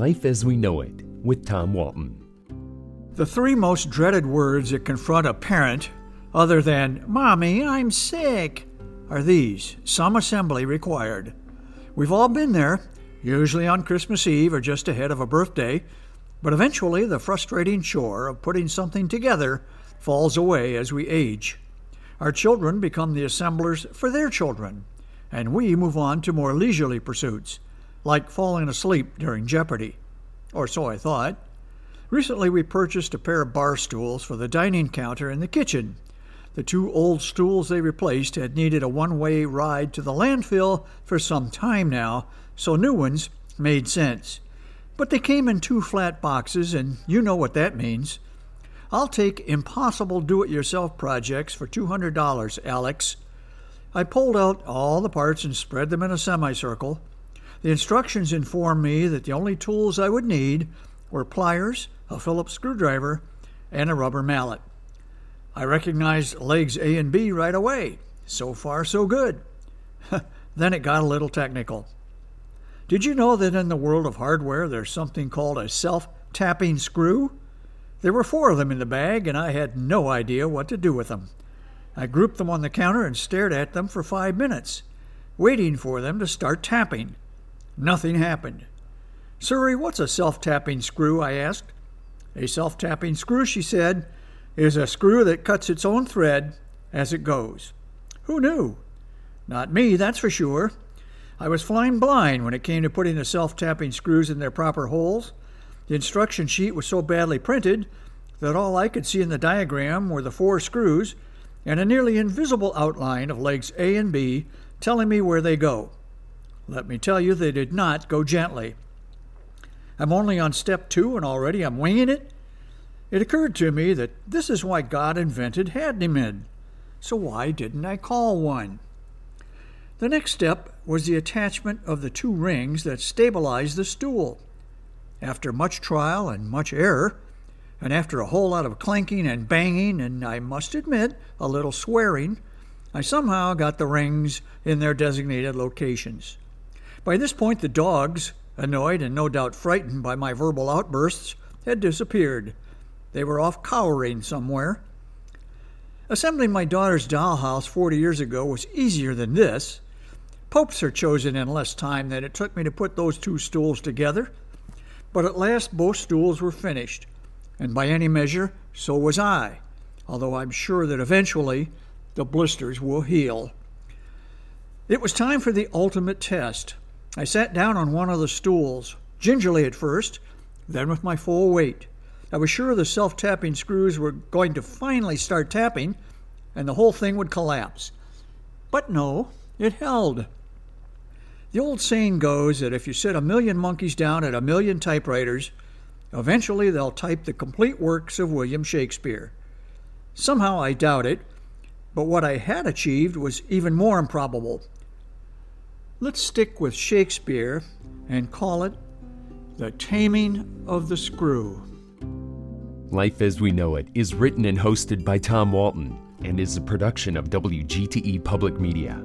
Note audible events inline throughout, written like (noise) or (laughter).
Life as We Know It with Tom Walton. The three most dreaded words that confront a parent, other than, Mommy, I'm sick, are these some assembly required. We've all been there, usually on Christmas Eve or just ahead of a birthday, but eventually the frustrating chore of putting something together falls away as we age. Our children become the assemblers for their children, and we move on to more leisurely pursuits, like falling asleep during Jeopardy. Or so I thought. Recently, we purchased a pair of bar stools for the dining counter in the kitchen. The two old stools they replaced had needed a one way ride to the landfill for some time now, so new ones made sense. But they came in two flat boxes, and you know what that means. I'll take impossible do it yourself projects for $200, Alex. I pulled out all the parts and spread them in a semicircle. The instructions informed me that the only tools I would need were pliers, a Phillips screwdriver, and a rubber mallet. I recognized legs A and B right away. So far, so good. (laughs) then it got a little technical. Did you know that in the world of hardware there's something called a self tapping screw? There were four of them in the bag, and I had no idea what to do with them. I grouped them on the counter and stared at them for five minutes, waiting for them to start tapping. Nothing happened. Siri, what's a self tapping screw? I asked. A self tapping screw, she said, is a screw that cuts its own thread as it goes. Who knew? Not me, that's for sure. I was flying blind when it came to putting the self tapping screws in their proper holes. The instruction sheet was so badly printed that all I could see in the diagram were the four screws and a nearly invisible outline of legs A and B telling me where they go. Let me tell you, they did not go gently. I'm only on step two and already I'm winging it. It occurred to me that this is why God invented handymen. So why didn't I call one? The next step was the attachment of the two rings that stabilized the stool. After much trial and much error, and after a whole lot of clanking and banging, and I must admit, a little swearing, I somehow got the rings in their designated locations. By this point, the dogs, annoyed and no doubt frightened by my verbal outbursts, had disappeared. They were off cowering somewhere. Assembling my daughter's dollhouse 40 years ago was easier than this. Popes are chosen in less time than it took me to put those two stools together. But at last both stools were finished, and by any measure, so was I, although I'm sure that eventually the blisters will heal. It was time for the ultimate test. I sat down on one of the stools, gingerly at first, then with my full weight. I was sure the self tapping screws were going to finally start tapping and the whole thing would collapse. But no, it held. The old saying goes that if you sit a million monkeys down at a million typewriters, eventually they'll type the complete works of William Shakespeare. Somehow I doubt it, but what I had achieved was even more improbable. Let's stick with Shakespeare and call it The Taming of the Screw. Life as We Know It is written and hosted by Tom Walton and is a production of WGTE Public Media.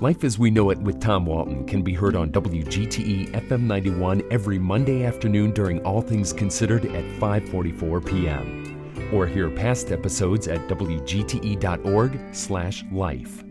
Life as We Know It with Tom Walton can be heard on WGTE FM 91 every Monday afternoon during All Things Considered at 5:44 p.m. or hear past episodes at wgte.org/life.